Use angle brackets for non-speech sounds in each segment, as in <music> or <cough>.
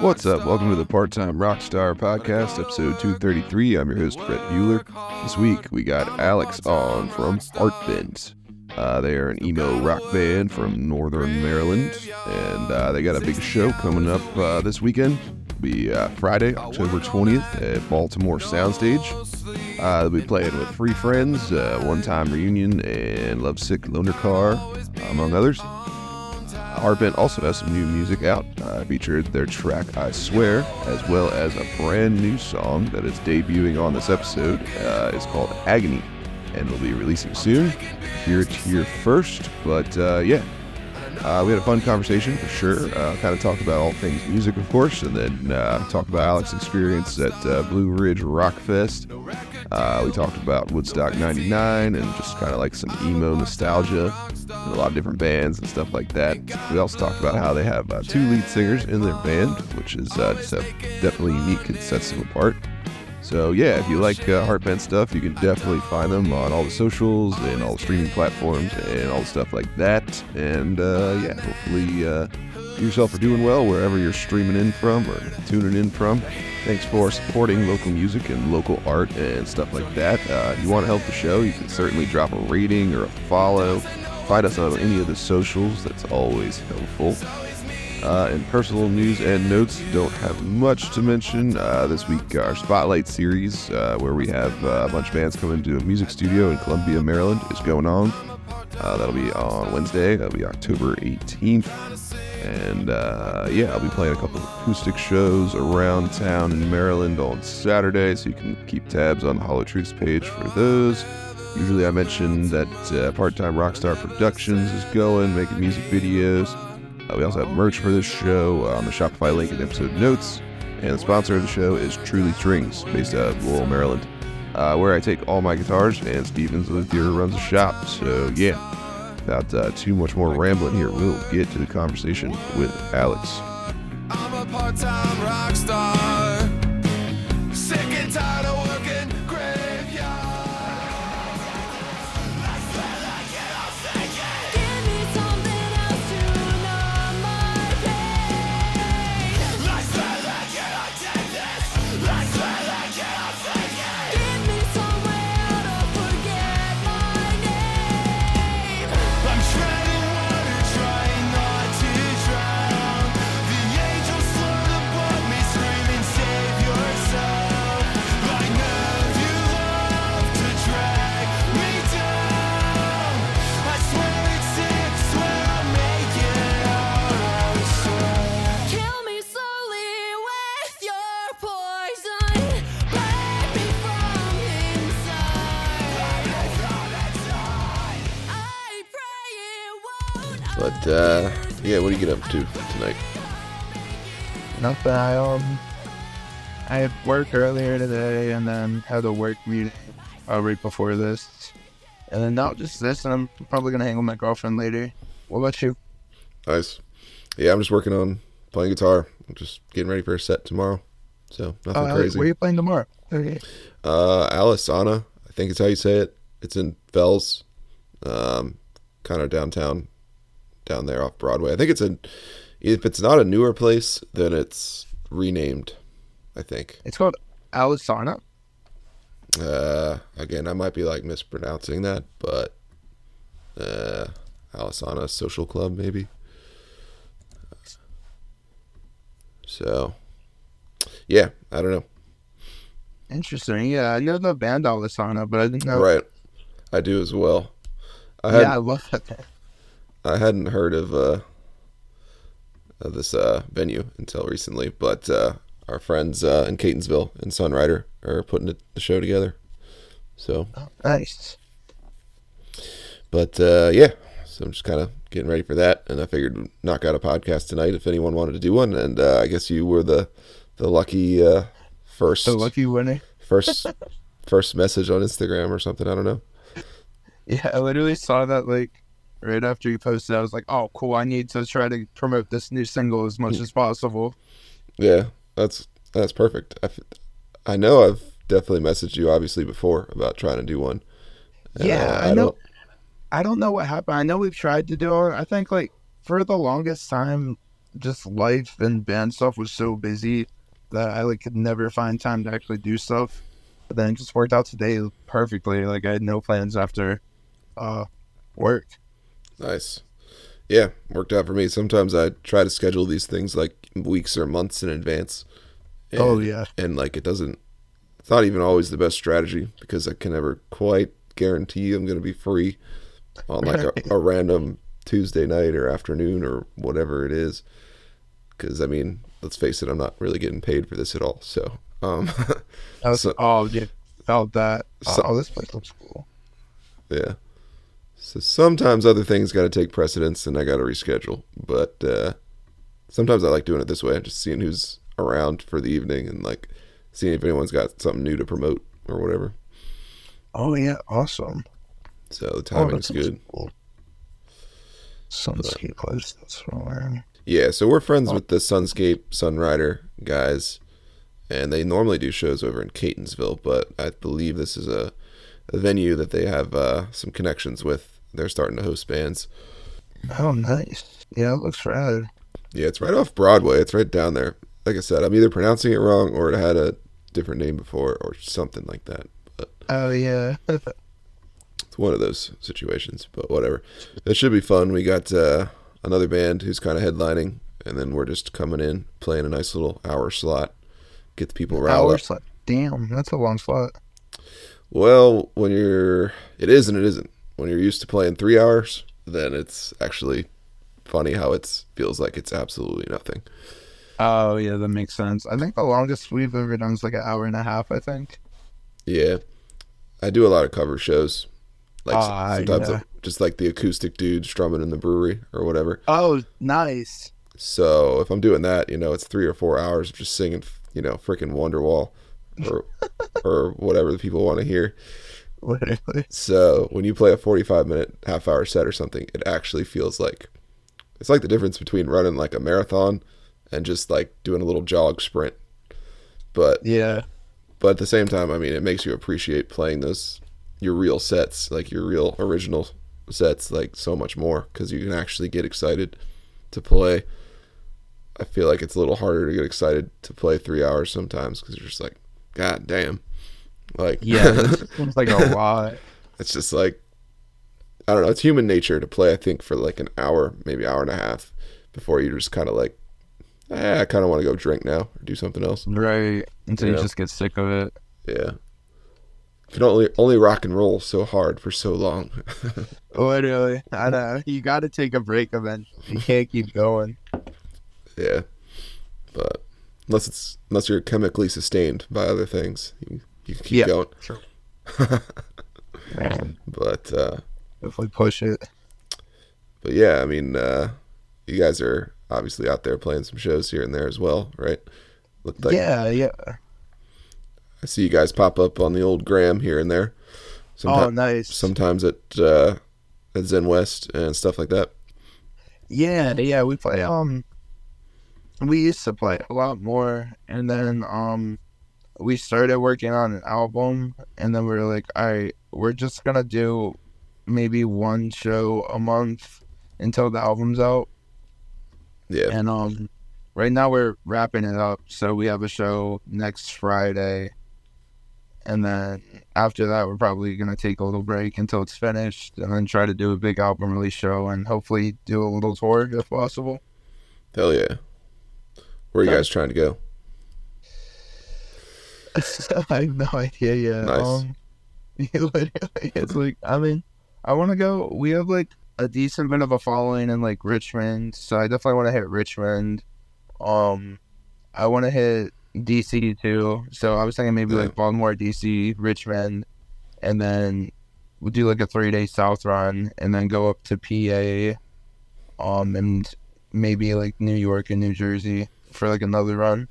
What's up? Welcome to the Part Time Rockstar Podcast, episode 233. I'm your host, Brett Bueller. This week we got Alex on from Heartbent. Uh, they are an emo rock band from Northern Maryland, and uh, they got a big show coming up uh, this weekend. It'll be uh, Friday, October 20th at Baltimore Soundstage. Uh, they'll be playing with Free Friends, uh, One Time Reunion, and Lovesick Loner Car, among others. Heartbent also has some new music out. Uh, featured their track I Swear, as well as a brand new song that is debuting on this episode. Uh, it's called Agony, and will be releasing soon. Hear it here first, but uh, yeah. Uh, we had a fun conversation for sure. Uh, kind of talked about all things music, of course, and then uh, talked about Alex's experience at Blue Ridge Rock Fest. Uh, we talked about Woodstock 99 and just kind of like some emo nostalgia and a lot of different bands and stuff like that. We also talked about how they have uh, two lead singers in their band, which is uh, just definitely unique and sets them apart. So yeah, if you like uh, Heartbent stuff, you can definitely find them on all the socials and all the streaming platforms and all the stuff like that. And uh, yeah, hopefully uh, yourself are doing well wherever you're streaming in from or tuning in from. Thanks for supporting local music and local art and stuff like that. Uh, if you want to help the show, you can certainly drop a rating or a follow. Find us on any of the socials. That's always helpful. Uh, personal news and notes, don't have much to mention. Uh, this week, our Spotlight series, uh, where we have uh, a bunch of bands coming to a music studio in Columbia, Maryland, is going on. Uh, that'll be on Wednesday. That'll be October 18th. And uh, yeah, I'll be playing a couple acoustic shows around town in Maryland on Saturday, so you can keep tabs on the Hollow Truths page for those. Usually, I mention that uh, Part Time Rockstar Productions is going, making music videos. Uh, we also have merch for this show on the Shopify link in episode notes. And the sponsor of the show is Truly Strings, based out of Laurel, Maryland, uh, where I take all my guitars, and Stevens Luthier runs a shop. So, yeah, without uh, too much more rambling here, we'll get to the conversation with Alex. To tonight? Nothing. I um, I had work earlier today, and then had a work meeting uh, right before this, and then now just this, and I'm probably gonna hang with my girlfriend later. What about you? Nice. Yeah, I'm just working on playing guitar. I'm just getting ready for a set tomorrow. So nothing Oh, crazy. where you playing tomorrow? Okay. Uh, Alisana, I think it's how you say it. It's in Fells, um, kind of downtown, down there off Broadway. I think it's a. If it's not a newer place, then it's renamed. I think. It's called Alisana. Uh, again, I might be like mispronouncing that, but uh, Alisana Social Club maybe. So, yeah, I don't know. Interesting. Yeah, I know the band Alesana, but I didn't know. Right, I do as well. I Yeah, had I love that. band. I hadn't heard of uh of this uh venue until recently, but uh our friends uh in Catonsville and Sunrider are putting the show together. So, Nice. but uh yeah, so I'm just kind of getting ready for that, and I figured we'd knock out a podcast tonight if anyone wanted to do one, and uh, I guess you were the the lucky uh first So lucky winner. first <laughs> first message on Instagram or something. I don't know. Yeah, I literally saw that like right after you posted. I was like, oh, cool. I need to try to promote this new single as much as possible. Yeah, that's that's perfect. I, f- I know I've definitely messaged you obviously before about trying to do one. Yeah, Uh, I know. don't- I don't know what happened. I know we've tried to do it. I think like for the longest time, just life and band stuff was so busy that I like could never find time to actually do stuff. But then it just worked out today perfectly. Like I had no plans after uh work. Nice. Yeah, worked out for me. Sometimes I try to schedule these things like weeks or months in advance. And, Oh, yeah. And like it doesn't it's not even always the best strategy because I can never quite guarantee I'm going to be free on like a, a random Tuesday night or afternoon or whatever it is. Cuz I mean, let's face it, I'm not really getting paid for this at all. So, um was, <laughs> So- oh yeah, felt that. So- oh, this place looks cool. Yeah. So sometimes other things got to take precedence and I got to reschedule. But uh, sometimes I like doing it this way, just seeing who's around for the evening and like seeing if anyone's got something new to promote or whatever. Oh yeah, awesome. So the Oh, timing's sounds good. Cool. Sunscape place. That's where. Yeah, so we're friends with the Sunscape Sunrider guys, and they normally do shows over in Catonsville, but I believe this is a, a venue that they have uh, some connections with. They're starting to host bands. Oh, nice. Yeah, it looks rad. Yeah, it's right off Broadway. It's right down there. Like I said, I'm either pronouncing it wrong or it had a different name before or something like that. But Oh yeah. <laughs> it's one of those situations. But whatever. It should be fun. We got uh, another band who's kind of headlining, and then we're just coming in, playing a nice little hour slot, get the people riled up. Hours like, damn, that's a long spot. Well, when you're, it is and it isn't. When you're used to playing three hours, then it's actually funny how it feels like it's absolutely nothing. Oh yeah, that makes sense. I think the longest we've ever done is like an hour and a half. I think. Yeah, I do a lot of cover shows. Like Ah, sometimes yeah. Just like the acoustic dude strumming in the brewery or whatever. Oh, nice. So if I'm doing that, you know, it's three or four hours of just singing, you know, freaking Wonderwall or or whatever the people want to hear. <laughs> Literally. So when you play a 45 minute half hour set or something, it actually feels like it's like the difference between running like a marathon and just like doing a little jog sprint. But Yeah. but at the same time, I mean, it makes you appreciate playing those your real sets, like your real original sets, like so much more because you can actually get excited to play. I feel like it's a little harder to get excited to play three hours sometimes because you're just like, God damn, like Yeah. <laughs> Seems like a lot. it's just like I don't know. It's human nature to play. I think for like an hour, maybe hour and a half, before you just kind of like, eh, I kind of want to go drink now or do something else. Right. Until Yeah. you just get sick of it. Yeah. You can only only rock and roll so hard for so long. <laughs> Literally. I know. You got to take a break eventually. You can't keep going. yeah. But unless it's unless you're chemically sustained by other things, you, you can keep Yeah. going. True. <laughs> But uh, Definitely push it. but yeah, I mean, uh, you guys are obviously out there playing some shows here and there as well, right? Looked like yeah. Yeah. I see you guys pop up on the old gram here and there. Oh, Sometimes, nice. sometimes at uh, at Zen West and stuff like that. Yeah, yeah, we play um we used to play a lot more and then um we started working on an album and then we were like, all right, we're just gonna do maybe one show a month until the album's out. Yeah, And um right now we're wrapping it up, so we have a show next Friday. And then after that we're probably gonna take a little break until it's finished and then try to do a big album release show and hopefully do a little tour if possible. hell yeah. Where are you guys trying to go? <laughs> I have no idea yet. Nice. Um, <laughs> <laughs> it's like I mean, I want to go. We have like a decent bit of a following in like Richmond, so I definitely want to hit Richmond. Um, I want to hit DC too. So I was thinking maybe Yeah. like Baltimore, DC, Richmond, and then we'll do like a three day South run, and then go up to PA, um, and maybe like New York and New Jersey for like another run.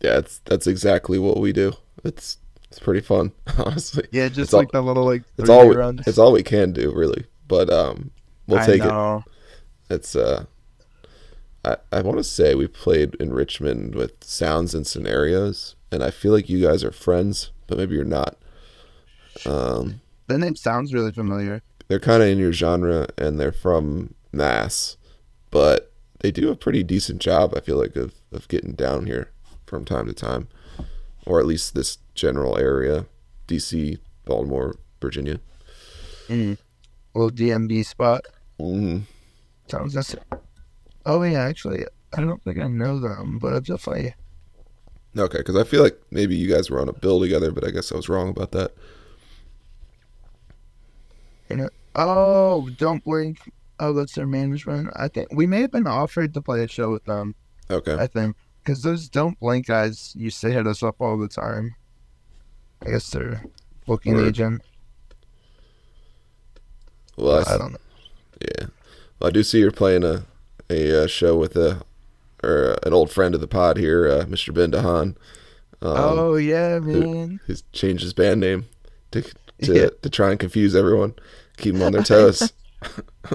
Yeah, it's that's exactly what we do. It's it's pretty fun, <laughs> honestly. Yeah, just It's all- like the little like It's three-day all we, runs. it's all we can do, really. But um, we'll I take it. It's uh, I I want to say we played in Richmond with Sounds and Scenarios, and I feel like you guys are friends, but maybe you're not. Um, The name sounds really familiar. they're kind of in your genre, and they're from Mass, but they do a pretty decent job. I feel like of of getting down here from time to time, or at least this general area, D.C., Baltimore, Virginia. Mm. Little DMV spot. hmm Sounds just. Oh yeah, actually, I don't think I know them, but I've definitely. Okay, because I feel like maybe you guys were on a bill together, but I guess I was wrong about that. You know, oh, don't blink. Oh, that's their management. I think we may have been offered to play a show with them. Okay. I think because those don't blink guys used to hit us up all the time. I guess they're booking Word. agent. Well, I, I don't know. yeah. Well, I do see you're playing a a uh, show with a or uh, an old friend of the pod here, uh, Mr. Ben Dahan. Um, oh yeah, man. who's changed his band name to to, <laughs> Yeah. to try and confuse everyone, keep them on their <laughs> toes. <laughs>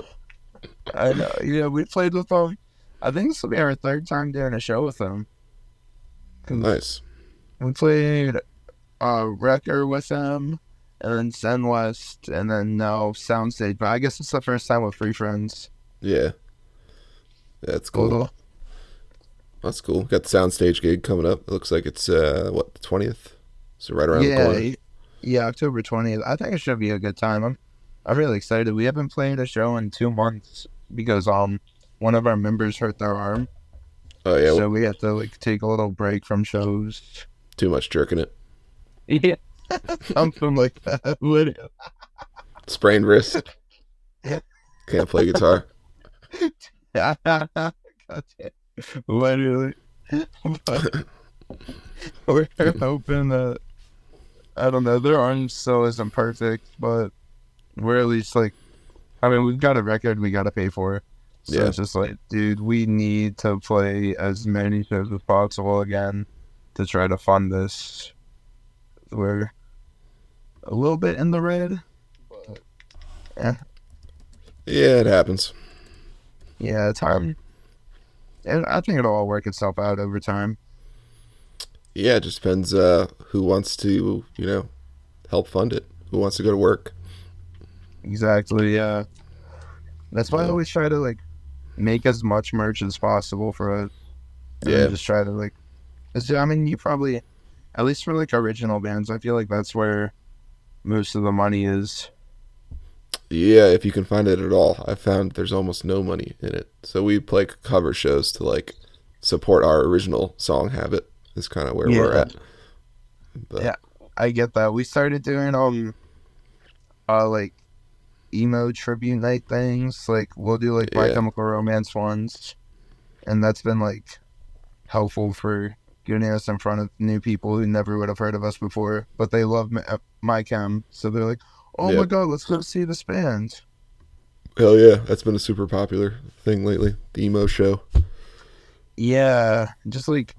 I know. Yeah, we played with them. I think this will be our third time doing a show with them. nice. We played uh Recher with them, and then Zen West, and then now Soundstage. But I guess it's the first time with Free Friends. Yeah. That's cool. Cool. That's cool. Got the soundstage gig coming up. It looks like it's uh what the twentieth. So right around the Yeah, corner. y- yeah, October twentieth. I think it should be a good time. I'm, I'm really excited. We haven't played a show in two months because um one of our members hurt their arm, Oh yeah, so we had to like take a little break from shows. too much jerking it. <laughs> Yeah, something like that. Sprained wrist. Yeah. Can't play guitar. <laughs> Literally. But <laughs> we're hoping that I don't know, their arm still isn't perfect, but we're at least like I mean, we've got a record we gotta pay for. So Yeah. it's just like, dude, we need to play as many shows as possible again to try to fund this. We're a little bit in the red. But yeah. Yeah, it happens. Yeah, it's hard. And I think it'll all work itself out over time. Yeah, it just depends uh who wants to, you know, help fund it. Who wants to go to work. Exactly, yeah. That's why I always try to like make as much merch as possible for it. And Yeah. just try to like. I mean you probably at least for like original bands, I feel like that's where most of the money is. Yeah, if you can find it at all. I found there's almost no money in it. So we play cover shows to like support our original song habit. Is kind of where we're at. But Yeah. I get that. We started doing um uh like emo tribute night things. Like we'll do like My Yeah. Chemical Romance ones. And that's been like helpful for getting us in front of new people who never would have heard of us before, but they love my, my chem, so they're like, "Oh Yeah. my god, let's go see this band." hell yeah, that's been a super popular thing lately. The emo show. Yeah, just like,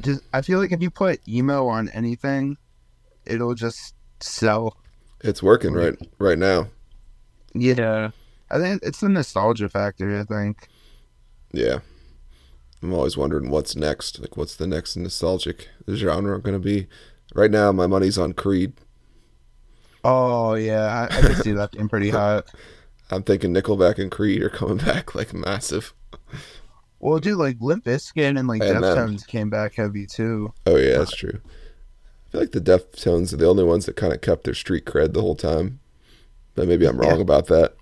just I feel like if you put emo on anything, it'll just sell. It's working right right now. Yeah, I think it's the nostalgia factor. I think. Yeah. I'm always wondering what's next. Like, what's the next nostalgic genre going to be? Right now, my money's on Creed. Oh yeah, I, I can see that being pretty <laughs> hot. I'm thinking Nickelback and Creed are coming <laughs> back like massive. Well, dude, like Limp Bizkit and like And. Deftones came back heavy too. Oh yeah, that's true. I feel like the Deftones are the only ones that kind of kept their street cred the whole time. Maybe I'm wrong Yeah. about that.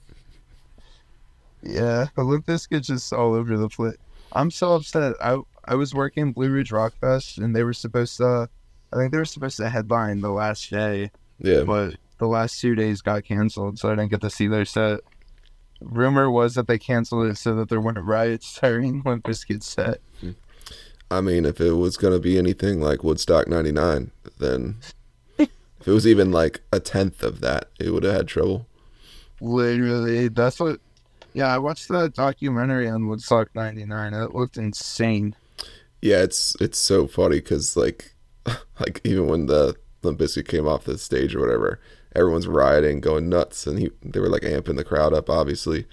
Yeah, but Limp Bizkit's just all over the place. I'm so upset. I I was working Blue Ridge Rock Fest, and they were supposed to. I think they were supposed to headline the last day, Yeah. but the last two days got canceled, so I didn't get to see their set. Rumor was that they canceled it so that there weren't riots <laughs> during Bizkit's set. I mean, if it was going to be anything like Woodstock 99, then if it was even like a tenth of that, it would have had trouble. Literally, that's what. Yeah, I watched that documentary on Woodstock '99. It looked insane. Yeah, it's it's so funny because like <laughs> like even when the Limp Bizkit came off the stage or whatever, everyone's rioting, going nuts, and he they were like amping the crowd up, obviously,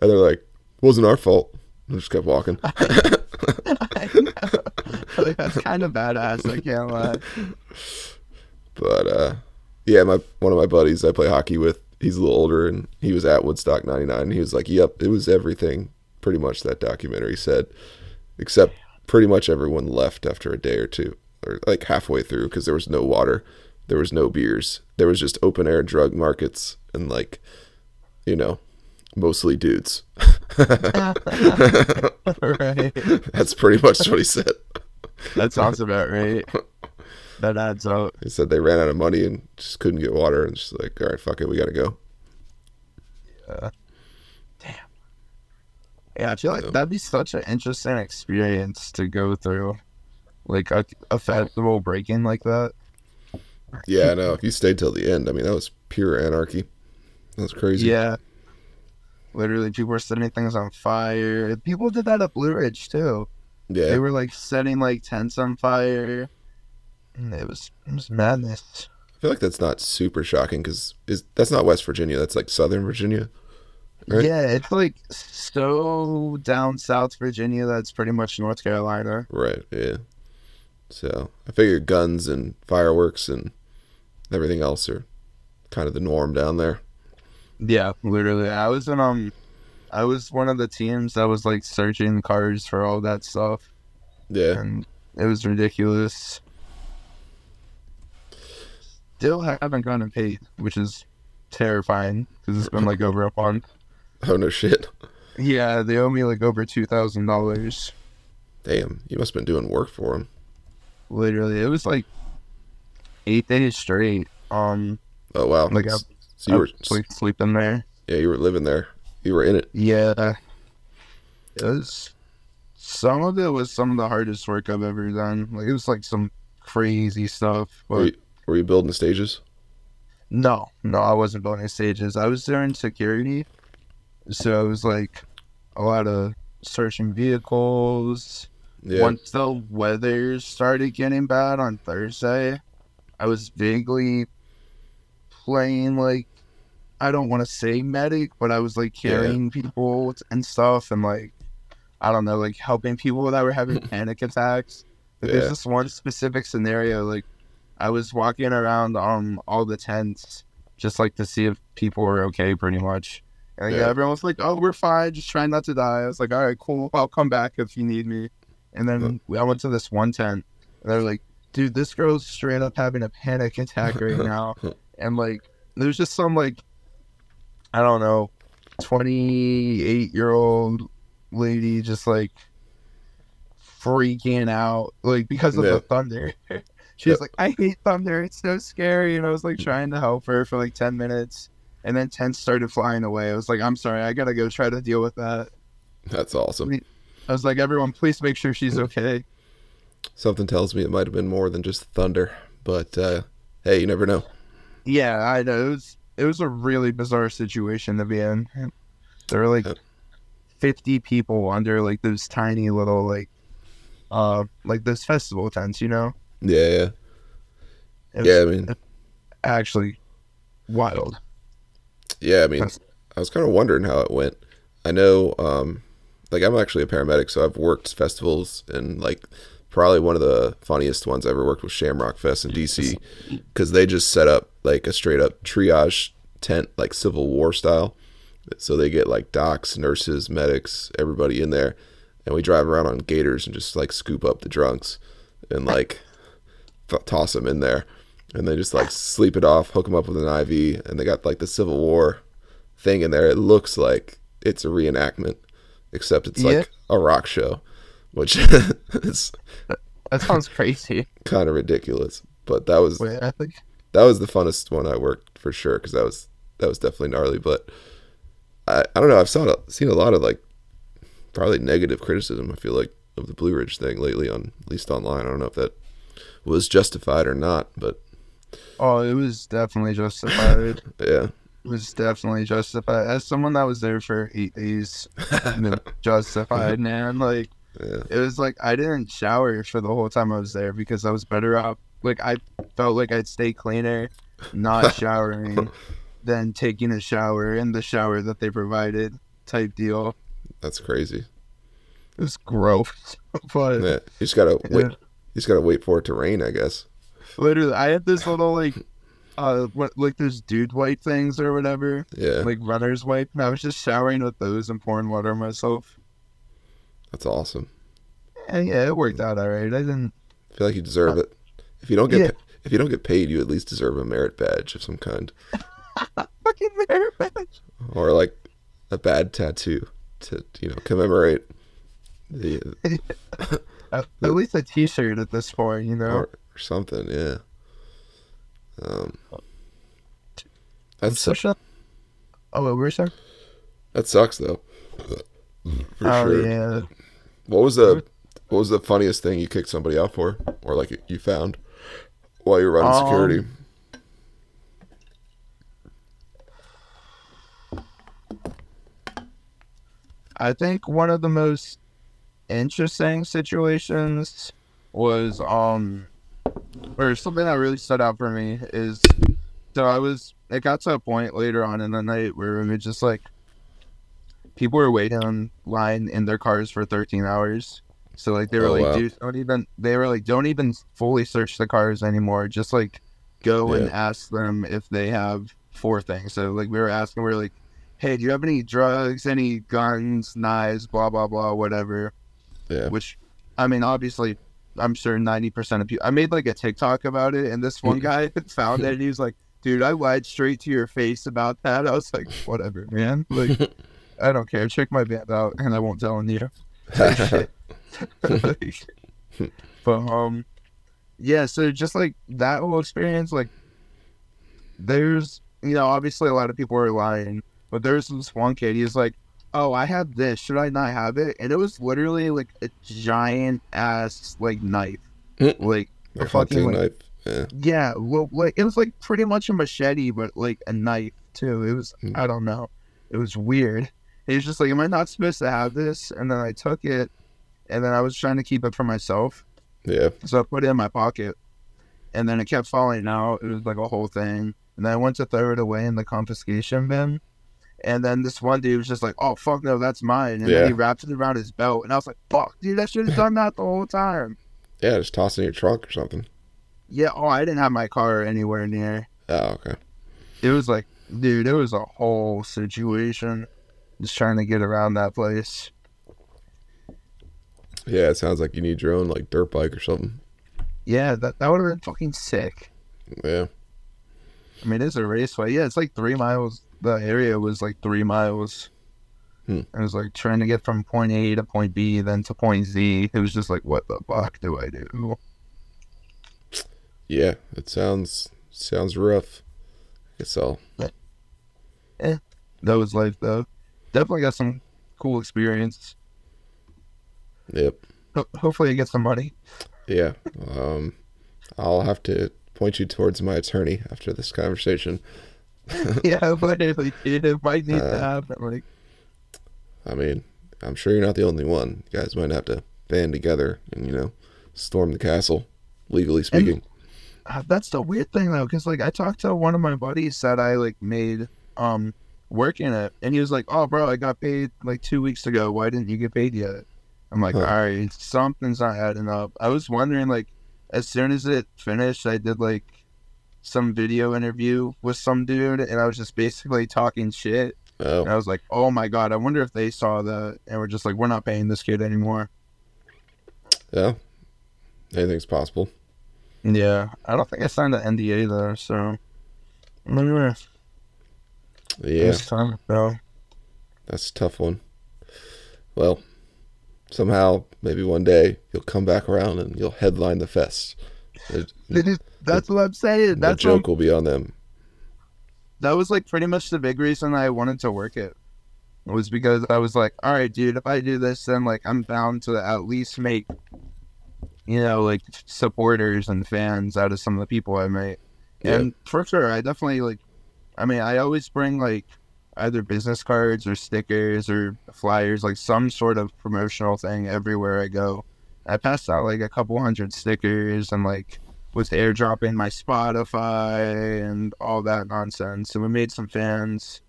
and they're like, "Wasn't our fault." And just kept walking. <laughs> I know. Like, <laughs> that's kind of badass. I can't lie. But uh, yeah, my one of my buddies I play hockey with, he's a little older, and he was at Woodstock '99. And he was like, "Yep, it was everything pretty much that documentary said, except pretty much everyone left after a day or two, or like halfway through, because there was no water, there was no beers, there was just open air drug markets and like, you know, mostly dudes. <laughs> <laughs> right. That's pretty much what he said. That sounds about right. <laughs> That adds up. He said they ran out of money and just couldn't get water, and just like, all right, fuck it, we gotta go. Yeah. Damn. Yeah, I feel like Yeah. that'd be such an interesting experience to go through, like a, a festival break-in like that. Yeah, I know. If you stayed till the end, I mean, that was pure anarchy. That was crazy. Yeah, literally, people were setting things on fire. People did that at Blue Ridge too. yeah. They were like setting like tents on fire. And it was it was madness. I feel like that's not super shocking because is that's not West Virginia. That's like Southern Virginia. Right. Yeah, it's like so down South Virginia that's pretty much North Carolina. Right. Yeah. So I figure guns and fireworks and everything else are kind of the norm down there. Yeah, literally. I was in um I was one of the teams that was like searching cars for all that stuff Yeah. and it was ridiculous. Still haven't gotten paid, which is terrifying because it's been like over a month. Oh no shit. Yeah, they owe me like over two thousand dollars. Damn. You must have been doing work for them. Literally, it was like eight days straight. Um, Oh wow. Like, I- so you I were like sleeping there. yeah you were living there. You were in it. Yeah, it was. Some of it was some of the hardest work I've ever done. Like it was like some crazy stuff. Were But you, were you building stages? no, no, I wasn't building stages. I was there in security, so it was like a lot of searching vehicles. Yeah. Once the weather started getting bad on Thursday, I was vaguely playing like I don't want to say medic, but I was like Yeah. carrying people and stuff and like I don't know, like helping people that were having <laughs> panic attacks. Like, Yeah. There's this one specific scenario, like I was walking around um all the tents just like to see if people were okay pretty much. And yeah. Yeah. everyone was like, "Oh, we're fine. Just trying not to die." I was like, "All right, cool. I'll come back if you need me." And then we I went to this one tent, and they're like, "Dude, this girl's straight up having a panic attack right <laughs> now." and like, there's just some like, I don't know, 28 year old lady just like freaking out, like because of Yeah. the thunder. <laughs> She's Yeah. like, "I hate thunder. It's so scary." And I was like trying to help her for like 10 minutes. And then tents started flying away. I was like, I'm sorry, I gotta go try to deal with that. That's awesome. I was like, everyone, please make sure she's okay. Something tells me it might have been more than just thunder, but uh, hey, you never know. Yeah, I know. It was it was a really bizarre situation to be in. There were like Yep. 50 people under like those tiny little like uh like those festival tents, you know? Yeah, yeah, was yeah. I mean, actually wild. yeah. I mean, I was kind of wondering how it went. I know, um, like I'm actually a paramedic, so I've worked festivals, and like probably one of the funniest ones I ever worked was Shamrock Fest in DC, because they just set up like a straight up triage tent, like Civil War style. So they get like docs, nurses, medics, everybody in there, and we drive around on gators and just like scoop up the drunks and like th- toss them in there, and they just like sleep it off, hook them up with an IV, and they got like the Civil War thing in there. It looks like it's a reenactment, except it's Yeah. like a rock show, which <laughs> is That sounds crazy. kind of ridiculous. But that was Wait, I think that was the funnest one I worked for sure because that was that was definitely gnarly. But I I don't know. I've saw seen a lot of like probably negative criticism. I feel like of the Blue Ridge thing lately on at least online. I don't know if that was justified or not, but oh, it was definitely justified. <laughs> yeah, It was definitely justified. As someone that was there for eight days, <laughs> justified, man. Like yeah, it was like I didn't shower for the whole time I was there because I was better off. Like I felt like I'd stay cleaner not <laughs> showering than taking a shower in the shower that they provided. Type deal. that's crazy. It was gross, but Yeah, you just gotta wait. Yeah. You just gotta wait for it to rain, I guess. literally, I had this little like, <laughs> uh, what like those dude wipe things or whatever, Yeah, like runner's wipe, and I was just showering with those and pouring water on myself. That's awesome. And yeah, it worked out all right. I didn't. I feel like you deserve it. If you don't get Yeah. pa- if you don't get paid, you at least deserve a merit badge of some kind, <laughs> Fucking merit badge. or like a bad tattoo to you know commemorate the <laughs> At, at least a T-shirt at this point, you know. or, or something. Yeah. Um. That's Push up. Oh, what were you that sucks though. For oh sure. yeah. What was the what was the funniest thing you kicked somebody out for, or like you found while you were running Um, security? I think one of the most interesting situations was um or something that really stood out for me is so I was it got to a point later on in the night where it was just like people were waiting on line in their cars for 13 hours. So like they were Oh, like, wow. dude, don't even they were like, don't even fully search the cars anymore. Just like go and ask them if they have four things. So like we were asking, we are like, hey, do you have any drugs, any guns, knives, blah blah blah, whatever. Yeah. Which, I mean, obviously, I'm sure 90% of people. I made like a TikTok about it, and this <laughs> one guy <laughs> found it, and he was like, dude, I lied straight to your face about that. I was like, whatever, man. Like, <laughs> I don't care. Check my band out, and I won't tell on you. But um, yeah. So just like that whole experience, like, there's you know obviously a lot of people are lying, but there's this one kid. He's like, oh, I have this. Should I not have it? And it was literally like a giant ass like knife, Mm. like a a fucking like, knife. Yeah. yeah, well, like it was like pretty much a machete, but like a knife too. It was Hmm. I don't know. It was weird. He was just like, "Am I not supposed to have this?" And then I took it, and then I was trying to keep it for myself, Yeah. so I put it in my pocket, and then it kept falling out. It was like a whole thing, and then I went to throw it away in the confiscation bin. And then this one dude was just like, "Oh fuck no, that's mine!" And Yeah. then he wrapped it around his belt, and I was like, "Fuck, dude, I should have done that the whole time." Yeah. Just toss it in your trunk or something. Yeah. Oh, I didn't have my car anywhere near. Oh, okay. it was like, dude, it was a whole situation just trying to get around that place. Yeah. It sounds like you need your own like dirt bike or something. Yeah, that, that would have been fucking sick. Yeah. I mean, it's a raceway. Yeah, it's like three miles. The area was like three miles. Hmm. It was like trying to get from point A to point B, then to point Z. It was just like, what the fuck do I do? Yeah. It sounds sounds rough. I guess I'll. That was life, though. Definitely got some cool experience. Yep. Ho- hopefully, I get some money. Yeah. Um, I'll have to point you towards my attorney after this conversation. <laughs> yeah, but it, like, it might need to Uh, happen. Like, I mean, I'm sure you're not the only one. You guys might have to band together and you know storm the castle, legally speaking. Uh, that's the weird thing though, because like I talked to one of my buddies that I like made um working it, and he was like, "Oh, bro, I got paid like two weeks ago. Why didn't you get paid yet?" I'm like, Huh. "All right, something's not adding up." I was wondering like, as soon as it finished, I did like some video interview with some dude, and I was just basically talking shit. oh, And I was like, "Oh my god, I wonder if they saw that and we're just like, we're not paying this kid anymore." yeah. Anything's possible. Yeah, I don't think I signed an NDA though, so. Anyway, Yeah, it's time, bro. that's a tough one. Well, somehow, maybe one day you'll come back around and you'll headline the fest. That's what I'm saying. the That's joke will be on them. that was like pretty much the big reason I wanted to work it. Was because I was like, all right, dude, if I do this, then like I'm bound to at least make, you know, like supporters and fans out of some of the people I meet. Yeah. And for sure, I definitely like. I mean, I always bring like either business cards or stickers or flyers, like some sort of promotional thing everywhere I go. I passed out like a couple hundred stickers and like was airdropping my Spotify and all that nonsense. And we made some fans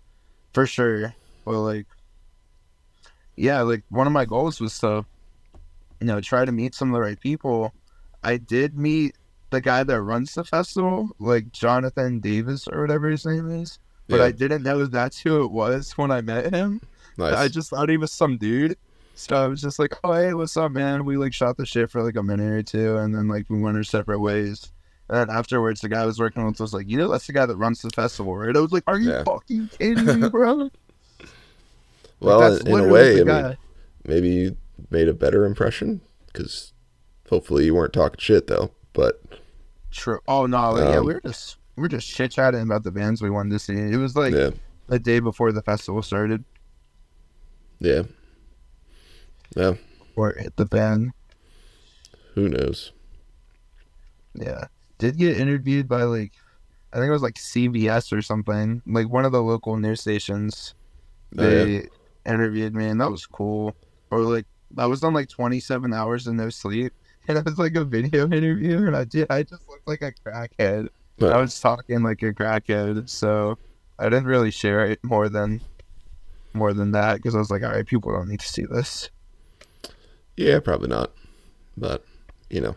for sure. But like, yeah, like one of my goals was to, you know, try to meet some of the right people. I did meet the guy that runs the festival, like Jonathan Davis or whatever his name is. But Yeah, I didn't know that's who it was when I met him. nice. I just thought he was some dude. So I was just like, oh hey, what's up, man? We like shot the shit for like a minute or two, and then like we went our separate ways. And then afterwards, the guy I was working with was like, you know, that's the guy that runs the festival, right? I was like, are you Yeah. fucking kidding me, bro? <laughs> Well, That's in a way, I mean, maybe you made a better impression because hopefully you weren't talking shit though. But True. Oh no, like, yeah, Um, we were just we were just chit chatting about the bands we wanted to see. It was like yeah, the day before the festival started, yeah, yeah. or it hit the fan. Who knows? Yeah, did get interviewed by like, I think it was like CBS or something, like one of the local news stations. Oh, yeah. They interviewed me, and that was cool. Or like, I was on like 27 hours and no sleep, and it was like a video interview, and I did, I just looked like a crackhead. Huh. I was talking like a crackhead, so I didn't really share it more than more than that because I was like, all right, people don't need to see this. Yeah, probably not. But you know,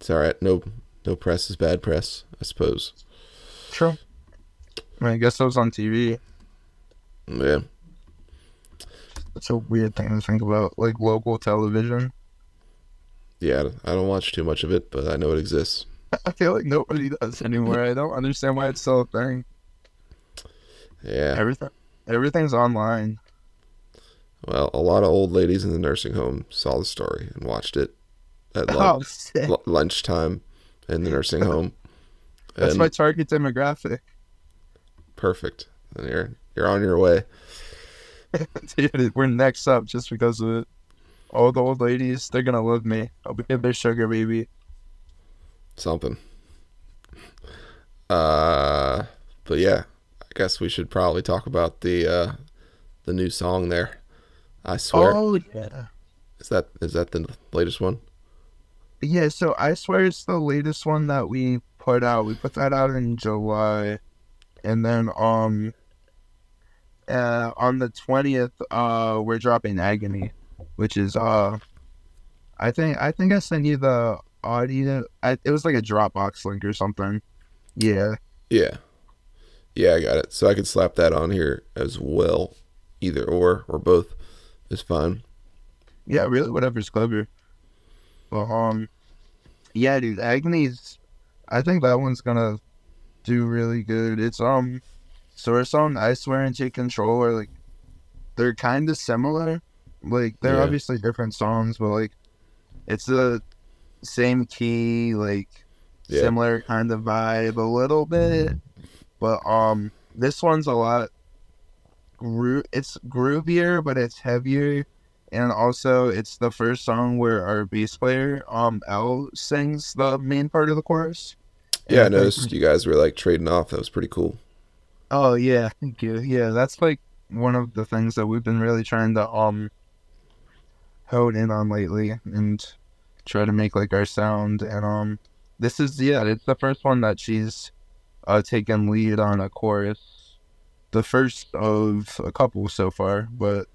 it's all right. No, no press is bad press, I suppose. True. I, mean, I guess I was on TV. Yeah, It's a weird thing to think about, like local television. yeah. I don't watch too much of it, but I know it exists. I feel like nobody does anymore. I don't understand why it's still a thing. Yeah. Everything, everything's online. Well, a lot of old ladies in the nursing home saw the story and watched it at <laughs> Oh, lunch, sick. lu- lunchtime in the nursing <laughs> home. That's And my target demographic. perfect. And you're you're on your way. <laughs> Dude, we're next up just because of it. All the old ladies, they're gonna love me. I'll be their sugar baby. Something. Uh, but yeah, I guess we should probably talk about the uh the new song there. I swear. Oh yeah. Is that is that the latest one? Yeah, so I swear it's the latest one that we put out. We put that out in July. And then um uh on the twentieth, uh we're dropping Agony, which is uh I think I think I sent you the audio I, it was like a Dropbox link or something. Yeah. Yeah. Yeah, I got it. So I could slap that on here as well. Either or or both is fine. Yeah, really whatever's clever. But um yeah, dude, Agony's I think that one's gonna do really good. It's um Source on I Swear and Take Control are like they're kinda similar. Like they're Yeah. obviously different songs, but like it's the same key, like Yeah. similar kind of vibe a little bit. But um this one's a lot gro- it's groovier but it's heavier and also it's the first song where our bass player um L sings the main part of the chorus. Yeah, I noticed you guys were like trading off. That was pretty cool. Oh yeah, thank you. Yeah, that's like one of the things that we've been really trying to um hone in on lately and try to make like our sound and um this is yeah, it's the first one that she's uh taken lead on a chorus. The first of a couple so far, but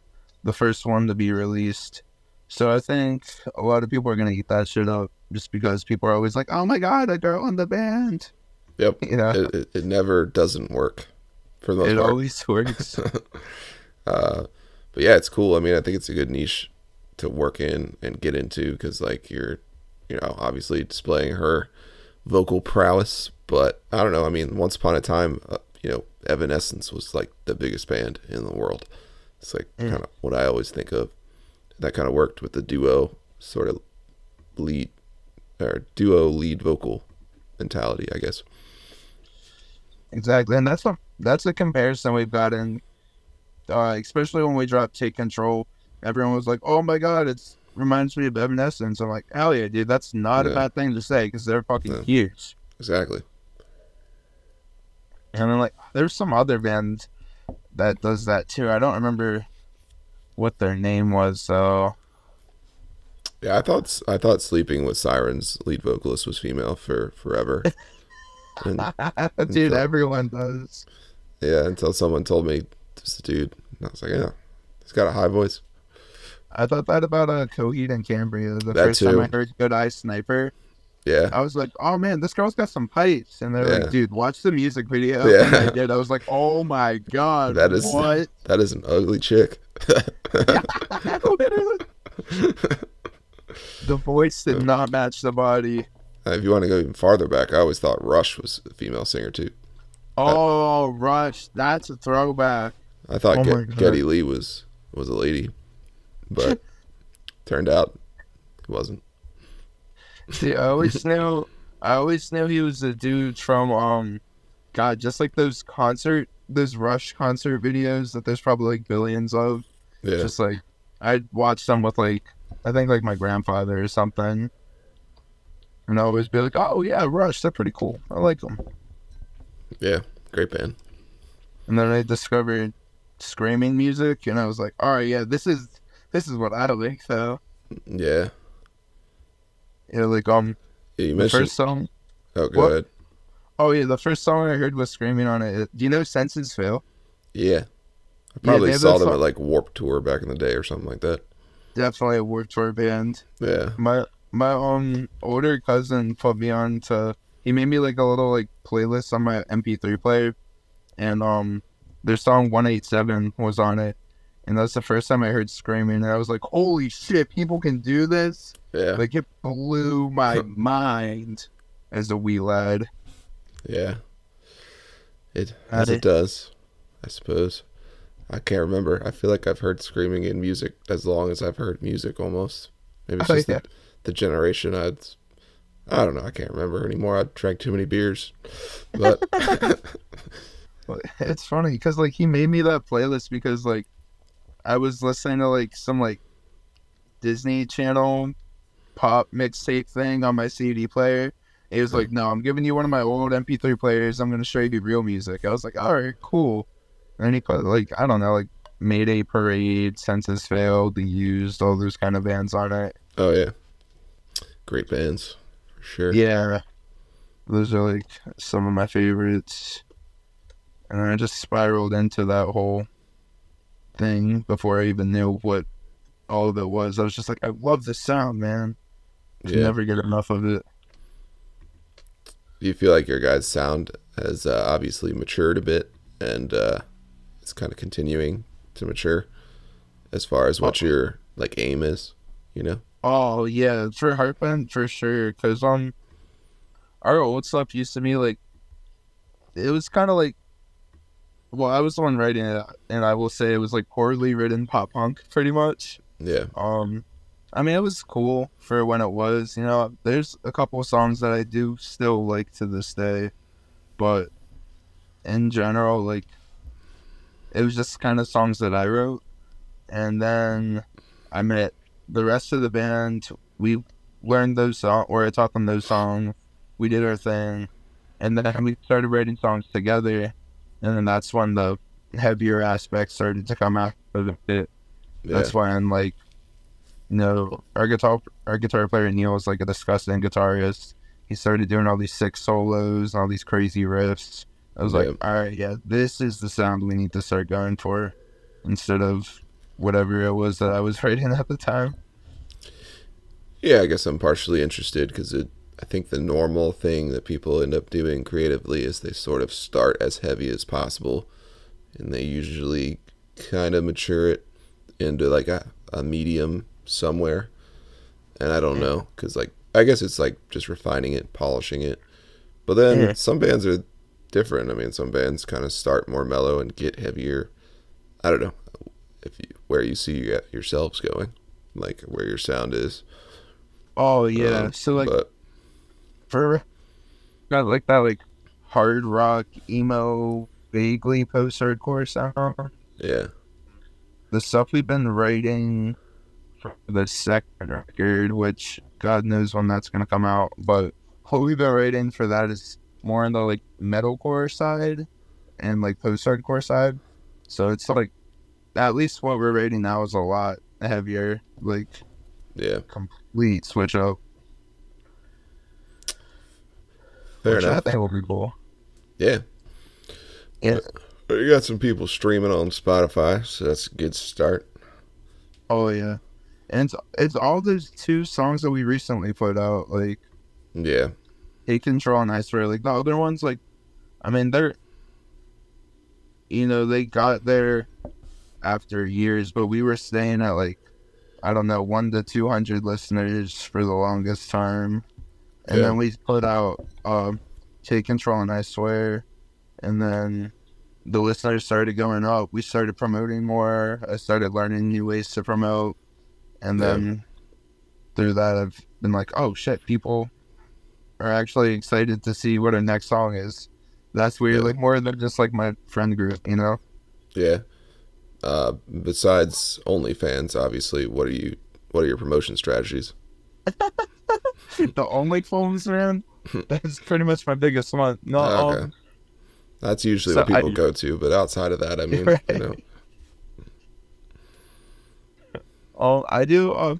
the first one to be released. So I think a lot of people are gonna eat that shit up just because people are always like, "Oh my god, a girl in the band," Yep. <laughs> you know. It, it, it never doesn't work for the It part. always <laughs> works. uh, but yeah, it's cool. I mean, I think it's a good niche to work in and get into because, like, you're, you know, obviously displaying her vocal prowess. But I don't know. I mean, once upon a time, uh, you know, Evanescence was like the biggest band in the world. It's like Mm. kind of what I always think of. That kind of worked with the duo sort of lead or duo lead vocal mentality, I guess. Exactly, and that's a that's a comparison we've gotten, uh, especially when we dropped "Take Control." Everyone was like, "Oh my god, it's reminds me of Evanescence." I'm like, "Hell yeah, dude! That's not a bad thing to say because they're fucking Yeah. huge." Exactly. And then like, there's some other band that does that too. I don't remember what their name was, so Yeah, I thought I thought Sleeping With Sirens lead vocalist was female for forever. <laughs> and, <laughs> dude, so- everyone does. yeah, until someone told me a dude. And I was like, yeah, he's got a high voice. I thought that about uh, Coheed and Cambria. The That first time I heard "Good Eye Sniper," Yeah, I was like, "Oh man, this girl's got some pipes," and they're Yeah. like, "Dude, watch the music video." Yeah. And I did. I was like, "Oh my god, That is- what?" that is an ugly chick. <laughs> the voice did not match the body. If you want to go even farther back, I always thought Rush was a female singer too. Oh, Rush, that's a throwback. I thought Oh Get-. Geddy Lee was was a lady, but <laughs> turned out it wasn't. See, I always <laughs> knew, I always knew he was a dude from um, God, just like those concert, those Rush concert videos that there's probably like billions of. Yeah, Just like I'd watch them with like, I think like my grandfather or something, and I always be like, oh yeah, Rush, they're pretty cool. I like them. yeah, great band. And then I discovered screaming music, and I was like, all right, yeah, this is this is what I like though. Yeah, Yeah, like um, yeah you the mentioned. first song. oh, go what? ahead. Oh yeah, the first song I heard was screaming on it. Do you know Senses Fail? Yeah, I probably have saw them song- at like Warp Tour back in the day or something like that. Definitely a Warp Tour band. Yeah, My my um older cousin put me on to. He made me like a little like playlist on my MP3 player, and um, their song 187 was on it, and that's the first time I heard screaming, and I was like, holy shit, people can do this! yeah, Like it blew my <laughs> mind as a wee lad. yeah. It as it it. does, I suppose. I can't remember. I feel like I've heard screaming in music as long as I've heard music almost. Maybe it's Oh, just yeah. the, the generation I'd. I don't know. I can't remember anymore. I drank too many beers, but <laughs> But It's funny because like he made me that playlist because like I was listening to like some like Disney Channel pop mixtape thing on my CD player. He was like, "No, I'm giving you one of my old MP3 players. I'm gonna show you real music." I was like, "All right, cool." And then he put like I don't know, like Mayday Parade, Senses Fail, The Used, all those kind of bands on it. oh yeah, great bands for sure. Yeah, those are like some of my favorites. And I just spiraled into that whole thing before I even knew what all of it was. I was just like, I love the sound, man. Can yeah. never get enough of it. Do you feel like your guys' sound has uh, obviously matured a bit and uh, it's kind of continuing to mature as far as what your like aim is? You know? Oh yeah, for Heartbent for sure. Cause um, our old stuff used to be like, it was kind of like, well, I was the one writing it, and I will say it was like poorly written pop punk, pretty much. Yeah, Um, I mean, it was cool for when it was. You know, there's a couple of songs that I do still like to this day, but in general, like, it was just kind of songs that I wrote, and then I met the rest of the band. We learned those songs, or I taught them those songs. We did our thing, and then we started writing songs together, and then that's when the heavier aspects started to come out of it. yeah, That's when like you know our guitar our guitar player Neil was like a disgusting guitarist. He started doing all these sick solos, all these crazy riffs. I was like, all right, yeah, this is the sound we need to start going for, instead of whatever it was that I was writing at the time. yeah. I guess I'm partially interested because it. I think the normal thing that people end up doing creatively is they sort of start as heavy as possible, and they usually kind of mature it into like a, a medium somewhere. And I don't know because like I guess it's like just refining it, polishing it. But then Yeah. some bands are different. I mean, some bands kind of start more mellow and get heavier. I don't know if you, where you see yourselves going, like where your sound is. Oh yeah, Um, so like but for got like that like hard rock emo vaguely post hardcore sound. yeah, the stuff we've been writing for the second record, which God knows when that's gonna come out, but what we've been writing for that is more on the like metalcore side and like post hardcore side. So it's like at least what we're writing now is a lot heavier, like yeah, complete switch up. Fair which enough. I think will be cool. Yeah, Yeah. You got some people streaming on Spotify, so that's a good start. Oh yeah. And it's, it's all those two songs that we recently put out, like Yeah, Take Control and I swear, like the other ones, like, I mean, they're, you know, they got there after years, but we were staying at like I don't know one to two hundred listeners for the longest time, and Yeah. then we put out um, "Take Control" and "I Swear," and then the listeners started going up. We started promoting more. I started learning new ways to promote, and Yeah. then through that, I've been like, "Oh shit, people are actually excited to see what our next song is." That's weird, Yeah. like more than just like my friend group, you know. Yeah. Uh, besides OnlyFans, obviously, what are you? What are your promotion strategies? <laughs> <laughs> the only phones, man. <laughs> That's pretty much my biggest one. No, okay. um, That's usually so what people I- go to, but outside of that, I mean, <laughs> Right. you know, oh, I do. Uh,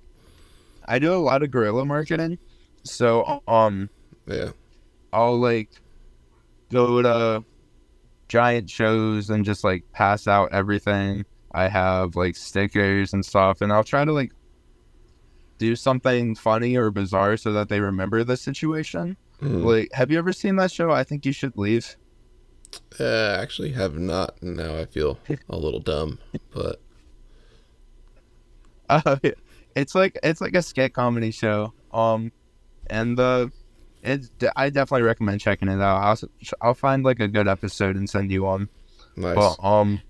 I do a lot of guerrilla marketing. So, um, yeah, I'll like go to giant shows and just like pass out everything. I have like stickers and stuff, and I'll try to like do something funny or bizarre so that they remember the situation. Mhm. Like, have you ever seen that show? I think you should leave. uh, actually have not. Now I feel a little dumb, but <laughs> Uh, it's like it's like a skit comedy show. Um, and the it's I definitely recommend checking it out. I'll I'll find like a good episode and send you one. nice. But um,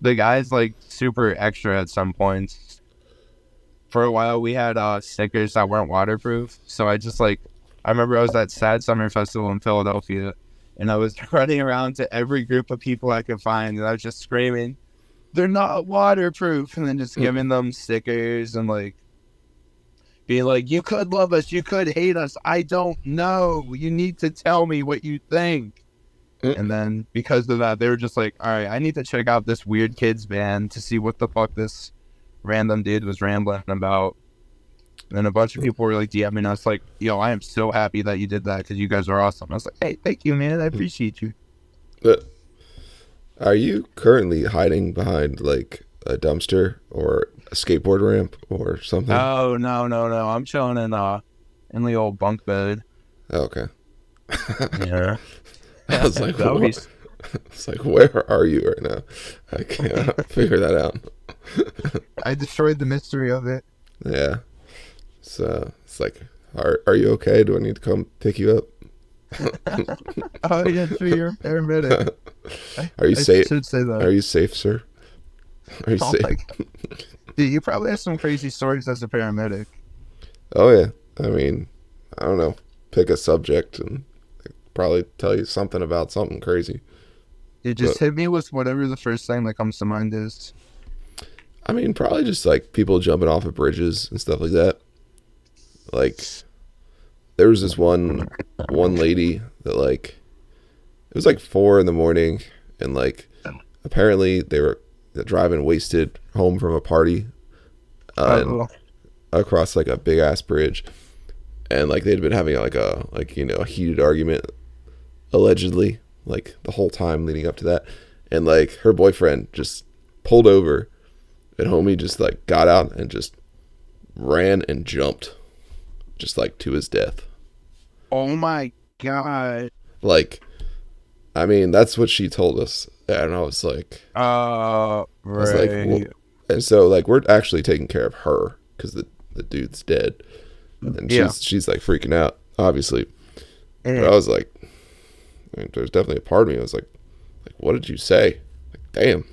the guy's like super extra at some points. For a while, we had uh stickers that weren't waterproof, so I just like I remember I was at Sad Summer Festival in Philadelphia, and I was <laughs> running around to every group of people I could find, and I was just screaming, "They're not waterproof!" and then just Hmm. giving them stickers and like being like, "You could love us, you could hate us. I don't know. You need to tell me what you think." Mm. And then because of that, they were just like, all right, I need to check out this weird kids band to see what the fuck this random dude was rambling about. And a bunch of people were like DMing us, like, yo, I am so happy that you did that because you guys are awesome. I was like, hey, thank you, man. I appreciate you. But are you currently hiding behind like a dumpster or a skateboard ramp or something? Oh, no, no, no. I'm chilling in, uh, in the old bunk bed. Okay. <laughs> Yeah. I was like, <laughs> That would be? <laughs> It's like, where are you right now? I can't <laughs> figure that out. <laughs> I destroyed the mystery of it. Yeah. So it's like, are are you okay? Do I need to come pick you up? Oh, yeah, so you're a paramedic. Are you I safe? should say that. Are you safe, sir? Are you Oh safe? Dude, you probably have some crazy stories as a paramedic. Oh yeah. I mean, I don't know. Pick a subject and probably tell you something about something crazy. You just But- hit me with whatever the first thing that comes to mind is. I mean, probably just like people jumping off of bridges and stuff like that. Like, there was this one one lady that like it was like four in the morning, and like apparently they were driving wasted home from a party uh, and across like a big ass bridge, and like they'd been having like a like you know a heated argument, allegedly like the whole time leading up to that, and like her boyfriend just pulled over, and homie just like got out and just ran and jumped, just like to his death. oh my god. Like, I mean that's what she told us, and I was like, Uh, I was like, right. well, and so like we're actually taking care of her because the the dude's dead, and she's Yeah. she's like freaking out, obviously. But I was like, I mean, there's definitely a part of me. I was like, like what did you say? Like, damn.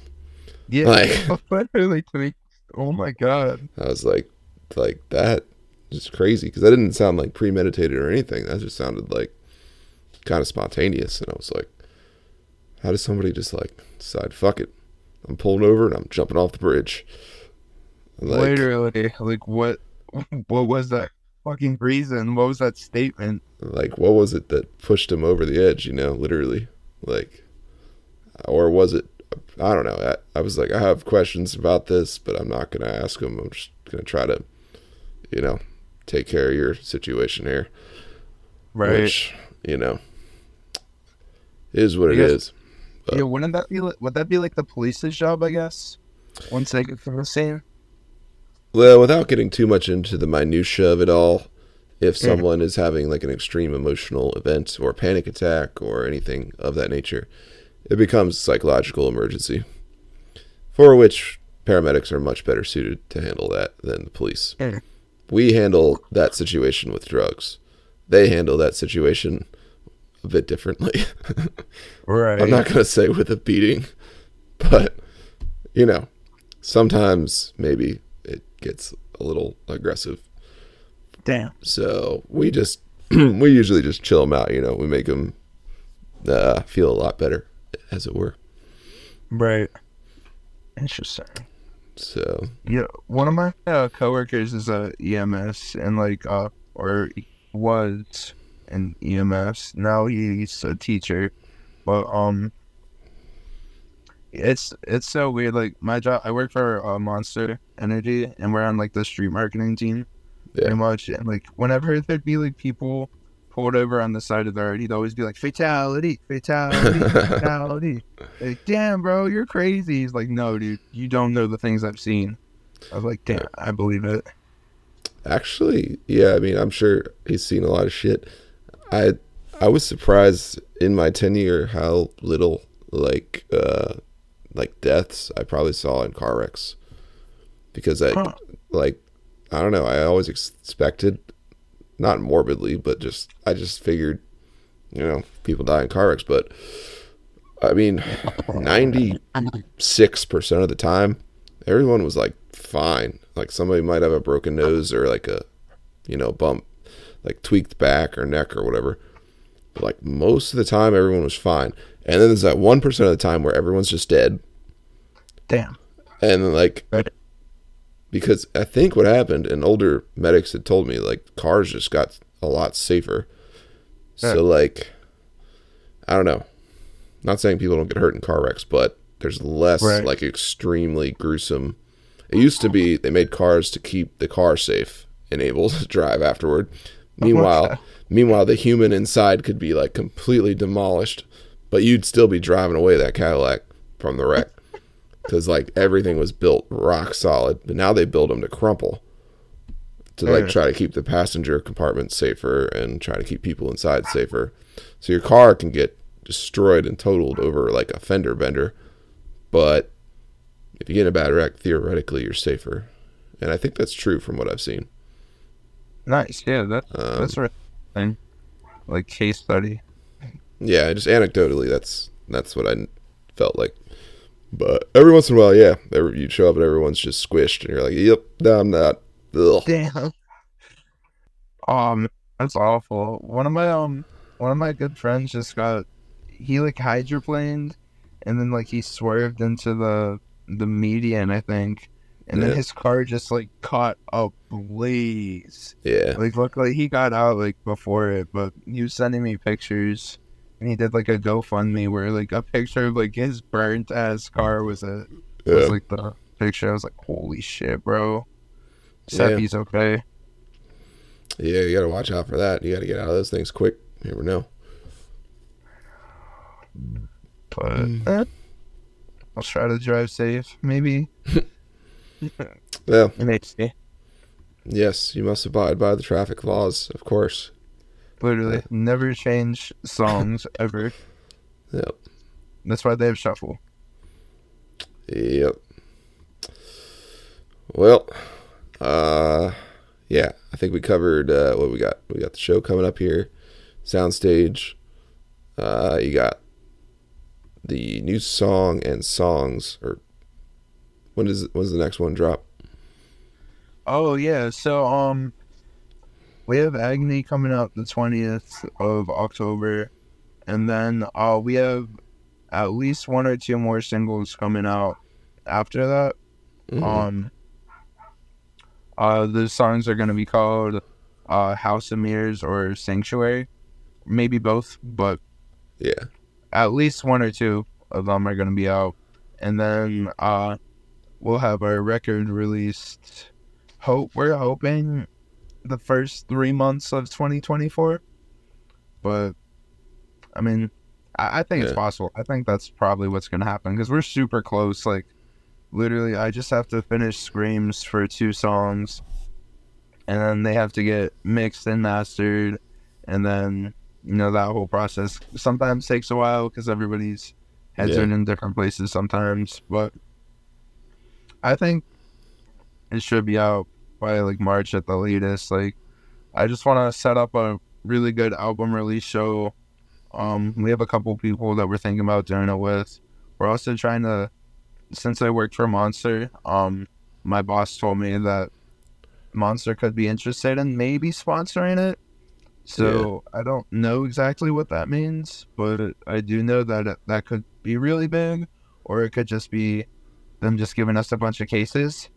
yeah. like- literally to me. Oh my god. I was like, like that is crazy because that didn't sound like premeditated or anything. That just sounded like kind of spontaneous, and I was like, how does somebody just like decide, fuck it, I'm pulling over and I'm jumping off the bridge? Like, literally, like what? What was that fucking reason? What was that statement? like what was it that pushed him over the edge you know literally like or was it i don't know I, I was like i have questions about this but i'm not gonna ask him i'm just gonna try to you know take care of your situation here Right. which you know is what I it guess- is yeah. Wouldn't that be? Like, would that be like the police's job? I guess. Once they get from the scene. Well without getting too much into the minutia of it all if Mm. someone is having like an extreme emotional event or panic attack or anything of that nature it becomes a psychological emergency for which paramedics are much better suited to handle that than the police. Yeah. We handle that situation with drugs. They handle that situation a bit differently. <laughs> Right. I'm not going to say with a beating, but you know, sometimes maybe gets a little aggressive. Damn. So we just <clears throat> we usually just chill them out. You know, we make them uh, feel a lot better, as it were. Right. Interesting. So Yeah, one of my uh, coworkers is a EMS and like uh or was an EMS. Now he's a teacher, but um, it's it's so weird. Like my job, I work for uh, Monster Energy, and we're on like the street marketing team, yeah, pretty much. And like whenever there'd be like people pulled over on the side of the road, he'd always be like fatality, fatality, <laughs> fatality. Like, damn, bro, you're crazy. He's like, no, dude, you don't know the things I've seen. I was like, damn, I believe it. actually, yeah. I mean, I'm sure he's seen a lot of shit. I I was surprised in my tenure how little like uh like deaths I probably saw in car wrecks because I Huh. like I don't know. I always expected, not morbidly, but just I just figured, you know, people die in car wrecks. But I mean, <laughs> ninety six percent of the time, everyone was like fine. Like somebody might have a broken nose or like a, you know, bump, like tweaked back or neck or whatever. But like most of the time, everyone was fine. And then there's that one percent of the time where everyone's just dead. Damn. And like Right. because I think what happened, and older medics had told me, like cars just got a lot safer. Yeah. So like, I don't know. Not saying people don't get hurt in car wrecks, but there's less Right. like extremely gruesome. It used to be they made cars to keep the car safe and able <laughs> to drive afterward. Meanwhile, meanwhile the human inside could be like completely demolished, but you'd still be driving away that Cadillac from the wreck because like everything was built rock solid. But now they build them to crumple to like try to keep the passenger compartment safer and try to keep people inside safer. So your car can get destroyed and totaled over like a fender bender, but if you get in a bad wreck, theoretically you're safer. And I think that's true from what I've seen. Nice. Yeah, that Um, that's right. Thing. Like case study. Yeah, just anecdotally, that's that's what I felt like. But every once in a while, yeah, every, you'd show up and everyone's just squished, and you're like, "Yep, no, I'm not." Ugh. Damn. Um, that's awful. One of my um, one of my good friends just got he like hydroplaned, and then like he swerved into the the median, I think, and then his car just like caught a blaze. Yeah, Like luckily he got out like before it, but he was sending me pictures, and he did like a GoFundMe where like a picture of like his burnt ass car was a was like the picture. I was like, holy shit, bro. Except Yeah. okay. yeah. You gotta watch out for that. You gotta get out of those things quick. You never know. But Mm. eh, I'll try to drive safe. Maybe. <laughs> Well, <laughs> Maybe. yes, you must abide by the traffic laws, of course. Literally, never change songs <laughs> ever. Yep, That's why they have shuffle. yep. Well, uh, yeah, I think we covered uh, what we got. We got the show coming up here, soundstage. Uh, you got the new song and songs, or when does when's the next one drop? Oh yeah, so um, we have Agony coming out the twentieth of October, and then uh we have at least one or two more singles coming out after that. Mhm. Um, uh, the songs are gonna be called uh House of Mirrors or Sanctuary, maybe both, but yeah, at least one or two of them are gonna be out, and then uh, we'll have our record released. Hope we're hoping the first three months of 2024, but I mean, I, I think it's possible. I think that's probably what's gonna happen because we're super close. Like, literally, I just have to finish screams for two songs, and then they have to get mixed and mastered, and then you know that whole process sometimes takes a while because everybody's heads Yeah. are in different places sometimes but I think it should be out by like March at the latest. Like, I just want to set up a really good album release show. Um, we have a couple people that we're thinking about doing it with. We're also trying to, since I worked for Monster, um, my boss told me that Monster could be interested in maybe sponsoring it. So I don't know exactly what that means, but I do know that it, that could be really big, or it could just be them just giving us a bunch of cases.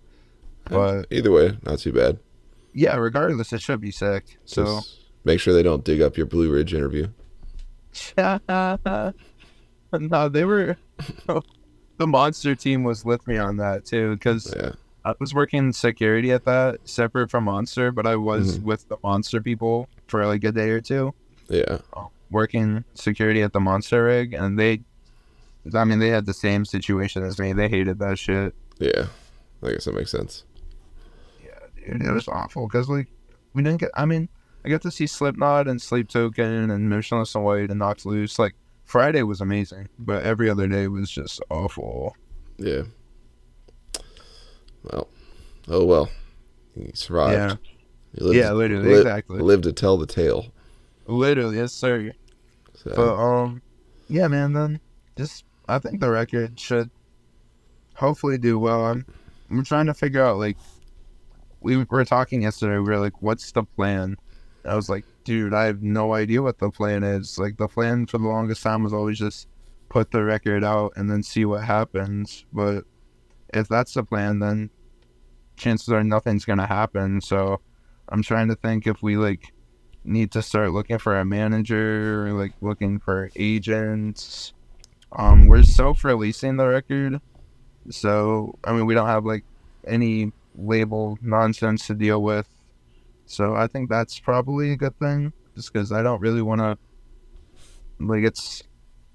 But Either way, not too bad. yeah, regardless, it should be sick. So Just make sure they don't dig up your Blue Ridge interview. <laughs> no, they were <laughs> the monster team was with me on that too because Yeah. I was working security at that separate from Monster, but I was mm-hmm. with the Monster people for like a day or two. Yeah. Um, working security at the Monster rig, and they, I mean, they had the same situation as me. They hated that shit. Yeah. I guess that makes sense. Dude, it was awful because like we didn't get. I mean, I got to see Slipknot and Sleep Token and Motionless In White and Knocked Loose. Like Friday was amazing, but every other day was just awful. Yeah. Well. Oh well. You survived. Yeah, You Yeah, literally, li- exactly. Lived to tell the tale. literally, yes, sir. So, But um, yeah, man. Then just I think the record should hopefully do well. I'm I'm trying to figure out like we were talking yesterday. We were like, what's the plan? I was like, dude, I have no idea what the plan is. Like the plan for the longest time was always just put the record out and then see what happens. But if that's the plan, then chances are nothing's gonna happen. So I'm trying to think if we like need to start looking for a manager, like looking for agents. Um, we're self releasing the record, so I mean we don't have like any label nonsense to deal with. So I think that's probably a good thing, just because I don't really want to. Like it's,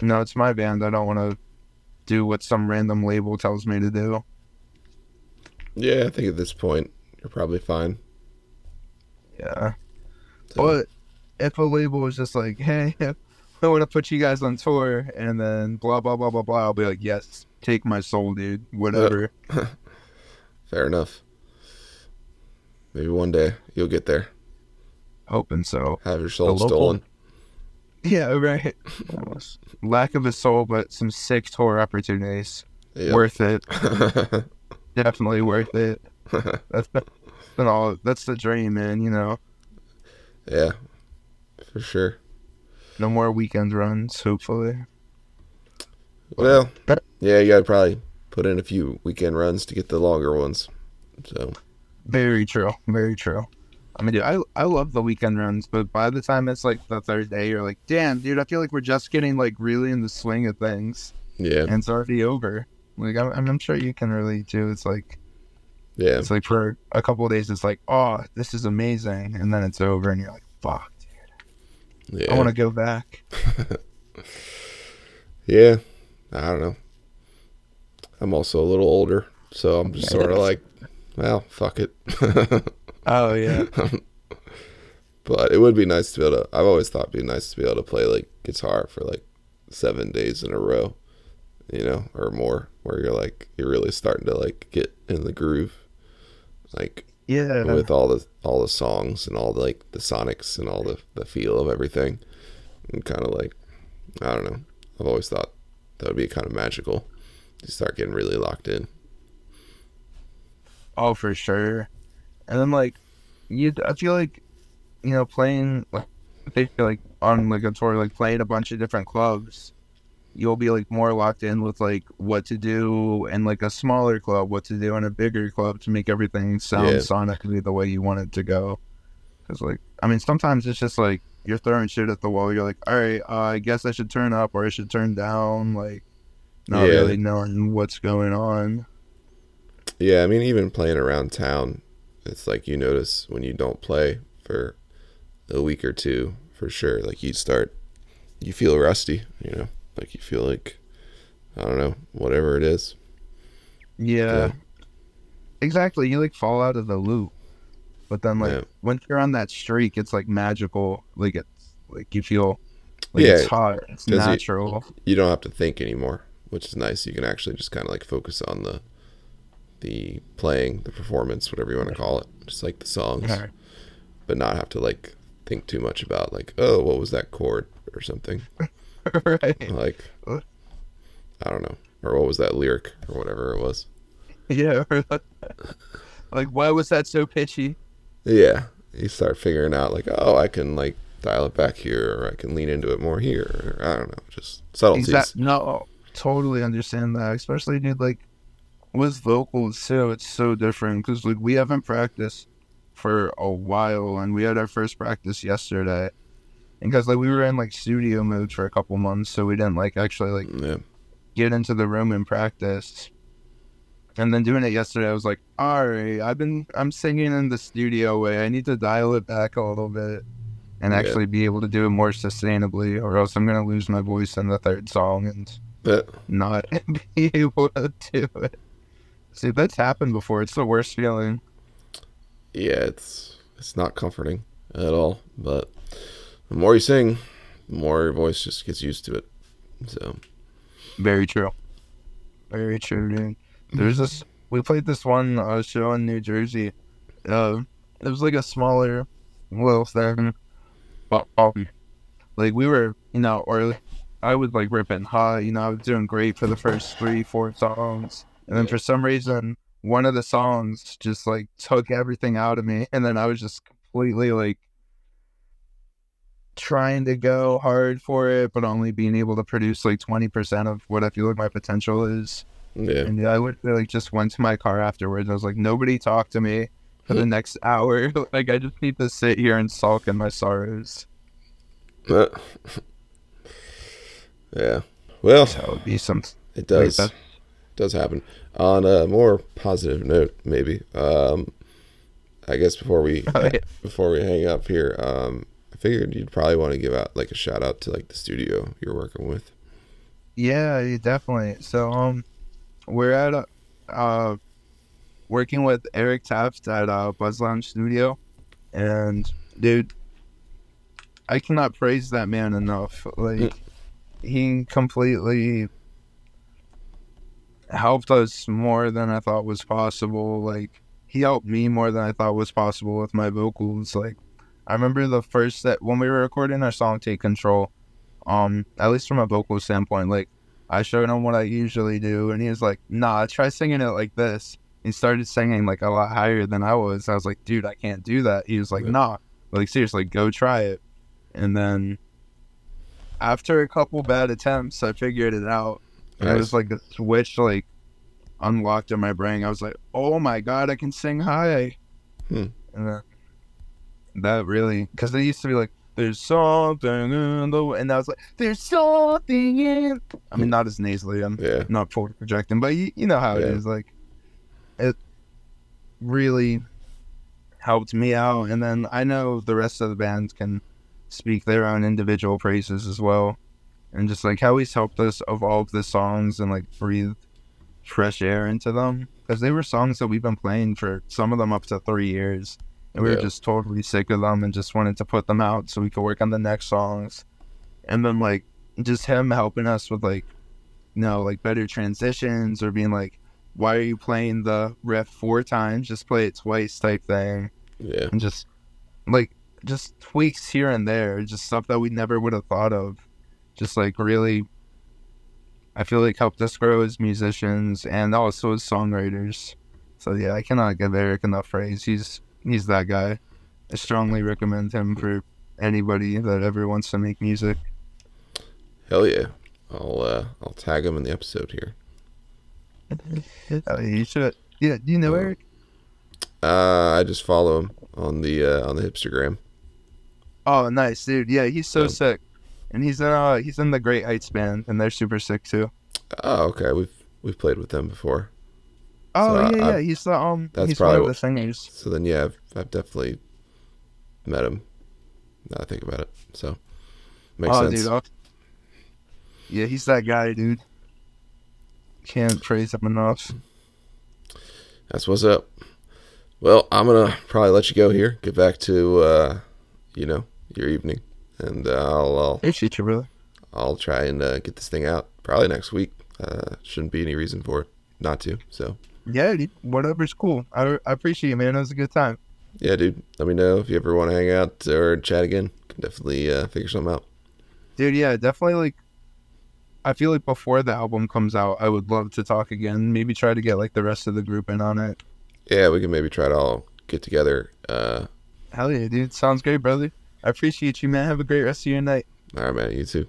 no, it's my band. I don't want to do what some random label tells me to do. yeah, I think at this point you're probably fine. Yeah. So, But if a label was just like, hey, <laughs> I want to put you guys on tour and then blah, blah, blah, blah, blah, I'll be like, yes, take my soul, dude. Uh, whatever. <laughs> fair enough. Maybe one day you'll get there. Hoping so. Have your soul local- stolen. Yeah, right. <laughs> Lack of a soul, but some sick tour opportunities. Yep. Worth it. <laughs> Definitely worth it. <laughs> That's been, all. That's the dream, man. You know, yeah. For sure. no more weekend runs. Hopefully. Well, But- yeah, you gotta probably put in a few weekend runs to get the longer ones. So Very true. Very true. I mean, dude, I I love the weekend runs, but by the time it's like the third day, you're like, damn, dude, I feel like we're just getting like really in the swing of things, yeah, and it's already over. Like I'm, I'm sure you can relate to. It's like yeah, it's like for a couple of days, it's like, oh, this is amazing, and then it's over, and you're like, fuck, dude, yeah. I want to go back. <laughs> Yeah, I don't know. I'm also a little older, so I'm just Yeah. sort of like, well, fuck it. Oh yeah, <laughs> but it would be nice to be able to. I've always thought it'd be nice to be able to play like guitar for like seven days in a row, you know, or more, where you're like you're really starting to like get in the groove, like yeah. with all the all the songs and all the, like the sonics and all the the feel of everything, and kind of like I don't know. I've always thought that would be kind of magical. You start getting really locked in. Oh, for sure. And then like, you, I feel like, you know, playing like, I feel like on like a tour, like playing a bunch of different clubs, you'll be like more locked in with like what to do in like a smaller club, what to do in a bigger club to make everything sound Yeah. sonically the way you want it to go. Because like, I mean, sometimes it's just like you're throwing shit at the wall. You're like, all right, uh, I guess I should turn up or I should turn down. Like, not Yeah. really knowing what's going on. Yeah, I mean, even playing around town, it's like you notice when you don't play for a week or two, for sure. Like you start, you feel rusty, you know, like you feel like, I don't know, whatever it is. Yeah. Yeah. Exactly. You like fall out of the loop. But then like Yeah. once you're on that streak, it's like magical. Like it's like you feel like Yeah, it's hot. It's 'cause you- natural. You don't have to think anymore, which is nice. You can actually just kind of like focus on the, the playing, the performance, whatever you want to call it, just like the songs, but not have to like think too much about like, oh, what was that chord or something. <laughs> right. Like, I don't know, or what was that lyric or whatever it was. Yeah. <laughs> like, why was that so pitchy? Yeah, you start figuring out like, oh, I can like dial it back here, or I can lean into it more here. Or, I don't know, just subtleties. Exact- no, totally understand that. Especially, dude, like with vocals too, it's so different because like we haven't practiced for a while, and we had our first practice yesterday. And because like we were in like studio mode for a couple months, so we didn't like actually like mm, Yeah, get into the room and practice. And then doing it yesterday, I was like, all right, I've been, I'm singing in the studio way. I need to dial it back a little bit and Yeah. actually be able to do it more sustainably, or else I'm going to lose my voice in the third song and but not <laughs> be able to do it. See, that's happened before. It's the worst feeling. yeah, it's it's not comforting at all. But the more you sing, the more your voice just gets used to it. So Very true. Very true, dude. There's this. We played this one uh, show in New Jersey. Uh, it was like a smaller, little thing, but um, like we were, you know, or I was like ripping hot. You know, I was doing great for the first three, four songs, and then for some reason, one of the songs just like took everything out of me, and then I was just completely like trying to go hard for it, but only being able to produce like 20% of what I feel like my potential is. yeah, And I would like just went to my car afterwards. I was like, nobody talk to me for the <laughs> next hour. <laughs> like, I just need to sit here and sulk in my sorrows. Uh, <laughs> yeah. Well, That would be some. it does that- does happen. On a more positive note, maybe. Um, I guess before we <laughs> Oh, yeah. before we hang up here, um, I figured you'd probably want to give out like a shout out to like the studio you're working with. Yeah, yeah, definitely. So, um, we're at a, uh, working with Eric Taft at uh, Buzz Lounge Studio, and dude, I cannot praise that man enough. Like, he completely helped us more than I thought was possible. Like, he helped me more than I thought was possible with my vocals. Like, I remember the first that when we were recording our song "Take Control." Um, at least from a vocal standpoint, like I showed him what I usually do, and he was like, "Nah, try singing it like this." He started singing like a lot higher than I was. I was like, "Dude, I can't do that." He was like. "Nah, like seriously, go try it." And then after a couple bad attempts, I figured it out. And it was like a switch like unlocked in my brain. I was like, "Oh my god, I can sing high!" Hmm. And then that really, because they used to be like, "There's something in the," way," and I was like, "There's something in." I mean, not as nasally. I'm Yeah. not forward projecting, but you, you know how it Yeah. is. Like, it really helped me out, and then I know the rest of the band can speak their own individual praises as well, and just like how he's helped us evolve the songs and like breathe fresh air into them. Because they were songs that we've been playing for some of them up to three years, and we were just totally sick of them and just wanted to put them out so we could work on the next songs, and then like just him helping us with like you know like better transitions or being like why are you playing the riff four times? Just play it twice type thing. Yeah. and just like just tweaks here and there just stuff that we never would have thought of just like really i feel like helped us grow as musicians and also as songwriters so yeah i cannot give eric enough praise he's he's that guy i strongly recommend him for anybody that ever wants to make music Hell yeah. I'll uh I'll tag him in the episode here. Uh, you should yeah do you know Uh, eric Uh I just follow him on the uh on the Hipstergram. Oh, nice, dude. Yeah, he's so Yeah. sick, and he's in uh he's in the Great Heights band, and they're super sick too. Oh, okay. We've we've played with them before. Oh So, yeah, I- yeah. He's the um that's he's one probably of the singers. So then yeah, I've, I've definitely met him. Now I think about it. So makes oh, sense. dude. oh. Yeah, he's that guy, dude. Can't praise him enough. That's what's up. Well, I'm gonna probably let you go here. Get back to uh, you know your evening, and uh, I'll I'll, Appreciate you, brother. I'll try and uh, get this thing out probably next week. Uh, shouldn't be any reason for it not to. So Yeah, dude, whatever's cool. I, I appreciate it, man. It was a good time. Yeah, dude. Let me know if you ever want to hang out or chat again. Can definitely uh, figure something out. Dude, yeah, definitely like I feel like before the album comes out, I would love to talk again. Maybe try to get like the rest of the group in on it. Yeah, we can maybe try to all get together. Uh, Hell yeah, dude. Sounds great, brother. I appreciate you, man. Have a great rest of your night. all right, man. You too.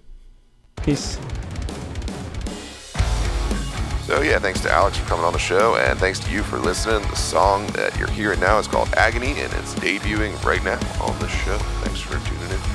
Peace. So yeah, thanks to Alex for coming on the show, and thanks to you for listening. The song that you're hearing now is called Agony, and it's debuting right now on the show. Thanks for tuning in.